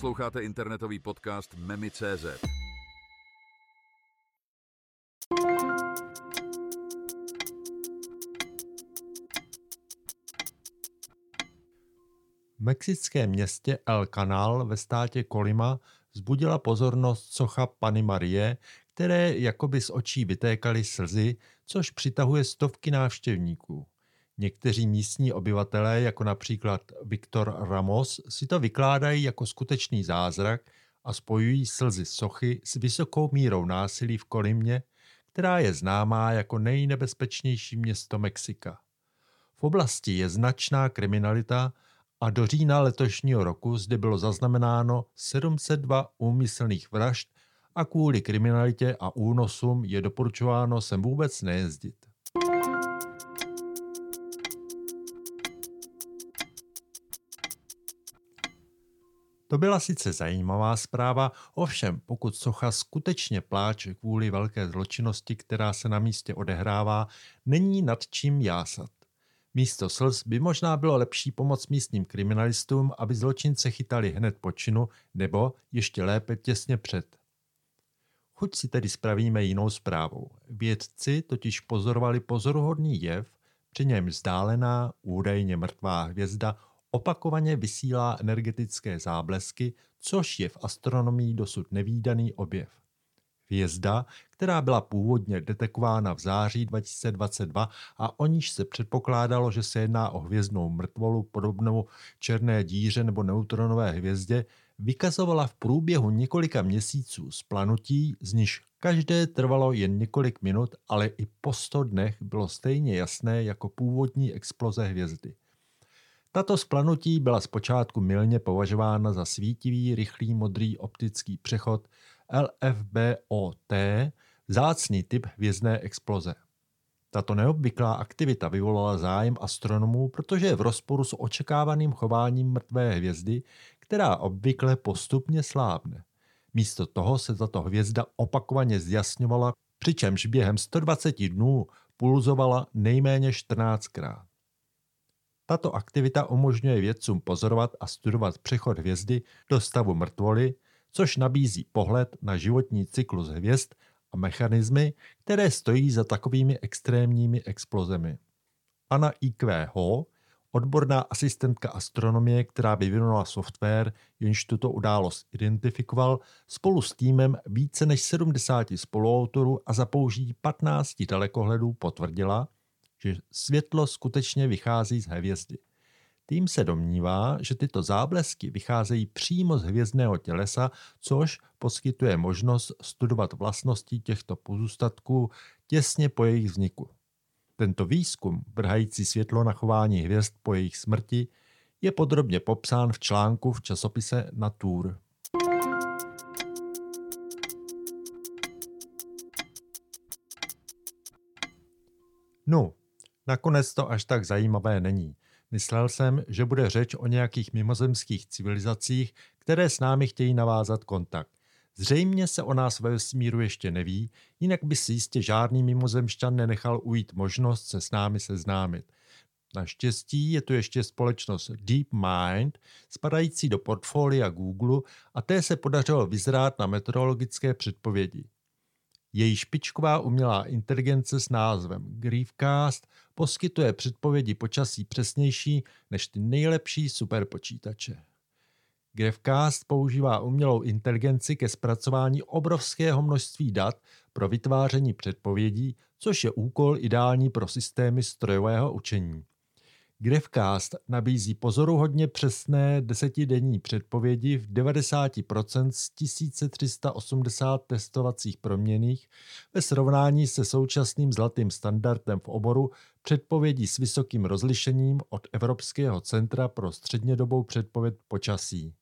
Posloucháte internetový podcast Memi.cz. V mexickém městě El Canal ve státě Kolima vzbudila pozornost socha Pany Marie, které jakoby z očí vytékaly slzy, což přitahuje stovky návštěvníků. Někteří místní obyvatelé, jako například Viktor Ramos, si to vykládají jako skutečný zázrak a spojují slzy sochy s vysokou mírou násilí v Kolimě, která je známá jako nejnebezpečnější město Mexika. V oblasti je značná kriminalita a do října letošního roku zde bylo zaznamenáno 702 úmyslných vražd a kvůli kriminalitě a únosům je doporučováno sem vůbec nejezdit. To byla sice zajímavá zpráva, ovšem pokud socha skutečně pláče kvůli velké zločinnosti, která se na místě odehrává, není nad čím jásat. Místo slz by možná bylo lepší pomoc místním kriminalistům, aby zločince chytali hned po činu nebo ještě lépe těsně před. Chuť si tedy spravíme jinou zprávou. Vědci totiž pozorovali pozoruhodný jev, při něm vzdálená, údajně mrtvá hvězda opakovaně vysílá energetické záblesky, což je v astronomii dosud nevýdaný objev. Hvězda, která byla původně detekována v září 2022 a o níž se předpokládalo, že se jedná o hvězdnou mrtvolu podobnou černé díře nebo neutronové hvězdě, vykazovala v průběhu několika měsíců splanutí, z nichž každé trvalo jen několik minut, ale i po 100 dnech bylo stejně jasné jako původní exploze hvězdy. Tato splanutí byla zpočátku milně považována za svítivý, rychlý modrý optický přechod LFBOT, zácný typ hvězdné exploze. Tato neobvyklá aktivita vyvolala zájem astronomů, protože je v rozporu s očekávaným chováním mrtvé hvězdy, která obvykle postupně slábne. Místo toho se tato hvězda opakovaně zjasňovala, přičemž během 120 dnů pulzovala nejméně 14krát. Tato aktivita umožňuje vědcům pozorovat a studovat přechod hvězdy do stavu mrtvoly, což nabízí pohled na životní cyklus hvězd a mechanismy, které stojí za takovými extrémními explozemi. Anna I.Q. Ho, odborná asistentka astronomie, která vyvinula software, jenž tuto událost identifikoval, spolu s týmem více než 70 spoluautorů a za použití 15 dalekohledů potvrdila, že světlo skutečně vychází z hvězdy. Tým se domnívá, že tyto záblesky vycházejí přímo z hvězdného tělesa, což poskytuje možnost studovat vlastnosti těchto pozůstatků těsně po jejich vzniku. Tento výzkum, vrhající světlo na chování hvězd po jejich smrti, je podrobně popsán v článku v časopise Nature. No, nakonec to až tak zajímavé není. Myslel jsem, že bude řeč o nějakých mimozemských civilizacích, které s námi chtějí navázat kontakt. Zřejmě se o nás ve vesmíru ještě neví, jinak by si jistě žádný mimozemšťan nenechal ujít možnost se s námi seznámit. Naštěstí je tu ještě společnost DeepMind, spadající do portfolia Google a té se podařilo vyzrát na meteorologické předpovědi. Její špičková umělá inteligence s názvem Griefcast poskytuje předpovědi počasí přesnější než ty nejlepší superpočítače. Grefcast používá umělou inteligenci ke zpracování obrovského množství dat pro vytváření předpovědí, což je úkol ideální pro systémy strojového učení. Grefcast nabízí pozoruhodně přesné desetidenní předpovědi v 90% z 1380 testovacích proměných ve srovnání se současným zlatým standardem v oboru předpovědí s vysokým rozlišením od Evropského centra pro střednědobou předpověď počasí.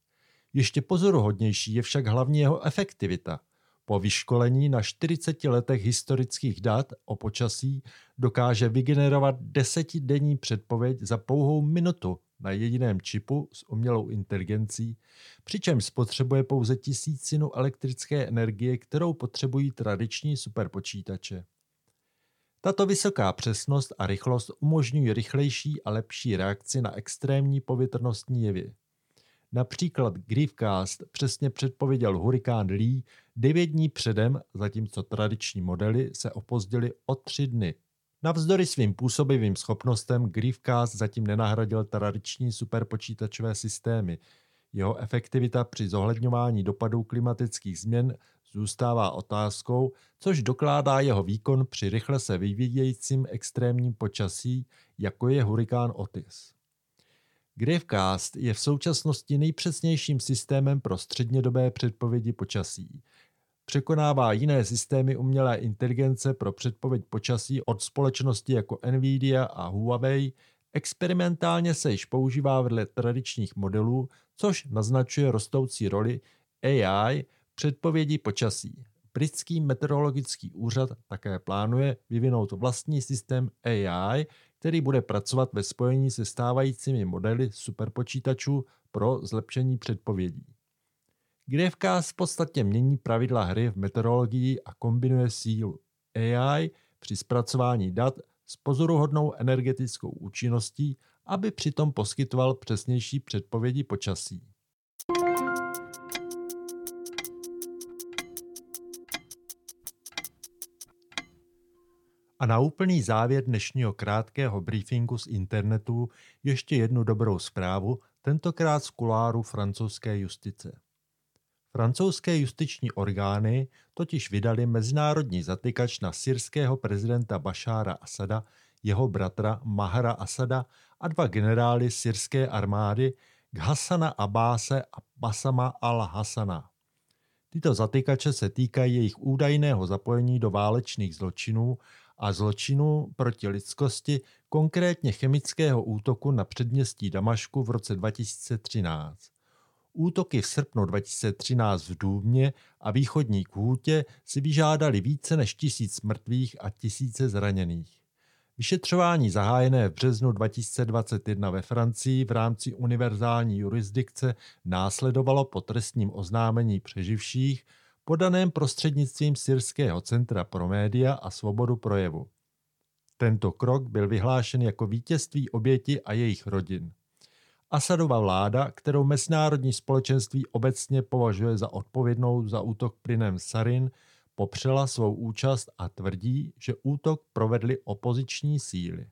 Ještě pozoruhodnější je však hlavně jeho efektivita. Po vyškolení na 40 letech historických dat o počasí dokáže vygenerovat desetidenní předpověď za pouhou minutu na jediném čipu s umělou inteligencí, přičemž spotřebuje pouze tisícinu elektrické energie, kterou potřebují tradiční superpočítače. Tato vysoká přesnost a rychlost umožňují rychlejší a lepší reakci na extrémní povětrnostní jevy. Například Griefcast přesně předpověděl hurikán Lee 9 dní předem, zatímco tradiční modely se opozdily o 3 dny. Navzdory svým působivým schopnostem Griefcast zatím nenahradil tradiční superpočítačové systémy. Jeho efektivita při zohledňování dopadů klimatických změn zůstává otázkou, což dokládá jeho výkon při rychle se vyvíjejícím extrémním počasí, jako je hurikán Otis. Gravecast je v současnosti nejpřesnějším systémem pro střednědobé předpovědi počasí. Překonává jiné systémy umělé inteligence pro předpověď počasí od společnosti jako Nvidia a Huawei. Experimentálně se již používá vedle tradičních modelů, což naznačuje rostoucí roli AI předpovědi počasí. Britský meteorologický úřad také plánuje vyvinout vlastní systém AI, který bude pracovat ve spojení se stávajícími modely superpočítačů pro zlepšení předpovědí. Grafcast v podstatě mění pravidla hry v meteorologii a kombinuje sílu AI při zpracování dat s pozoruhodnou energetickou účinností, aby přitom poskytoval přesnější předpovědi počasí. A na úplný závěr dnešního krátkého briefingu z internetu ještě jednu dobrou zprávu, tentokrát z kuláru francouzské justice. Francouzské justiční orgány totiž vydali mezinárodní zatykač na syrského prezidenta Bašára Asada, jeho bratra Mahara Asada a dva generály syrské armády Ghasana Abáse a Basama al-Hasana. Tyto zatykače se týkají jejich údajného zapojení do válečných zločinů a zločinů proti lidskosti, konkrétně chemického útoku na předměstí Damašku v roce 2013. Útoky v srpnu 2013 v Důmě a východní Kůtě si vyžádali více než tisíc mrtvých a tisíce zraněných. Vyšetřování zahájené v březnu 2021 ve Francii v rámci univerzální jurisdikce následovalo po trestním oznámení přeživších podaném prostřednictvím Syrského centra pro média a svobodu projevu. Tento krok byl vyhlášen jako vítězství oběti a jejich rodin. Asadova vláda, kterou mezinárodní společenství obecně považuje za odpovědnou za útok plynem Sarin, popřela svou účast a tvrdí, že útok provedly opoziční síly.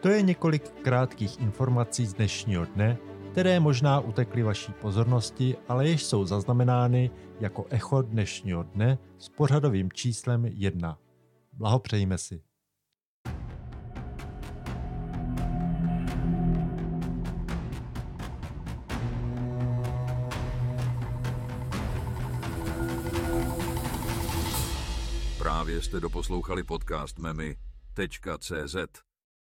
To je několik krátkých informací z dnešního dne, které možná utekly vaší pozornosti, ale jež jsou zaznamenány jako echo dnešního dne s pořadovým číslem 1. Blahopřejme si. Právě jste doposlouchali podcast Memy.cz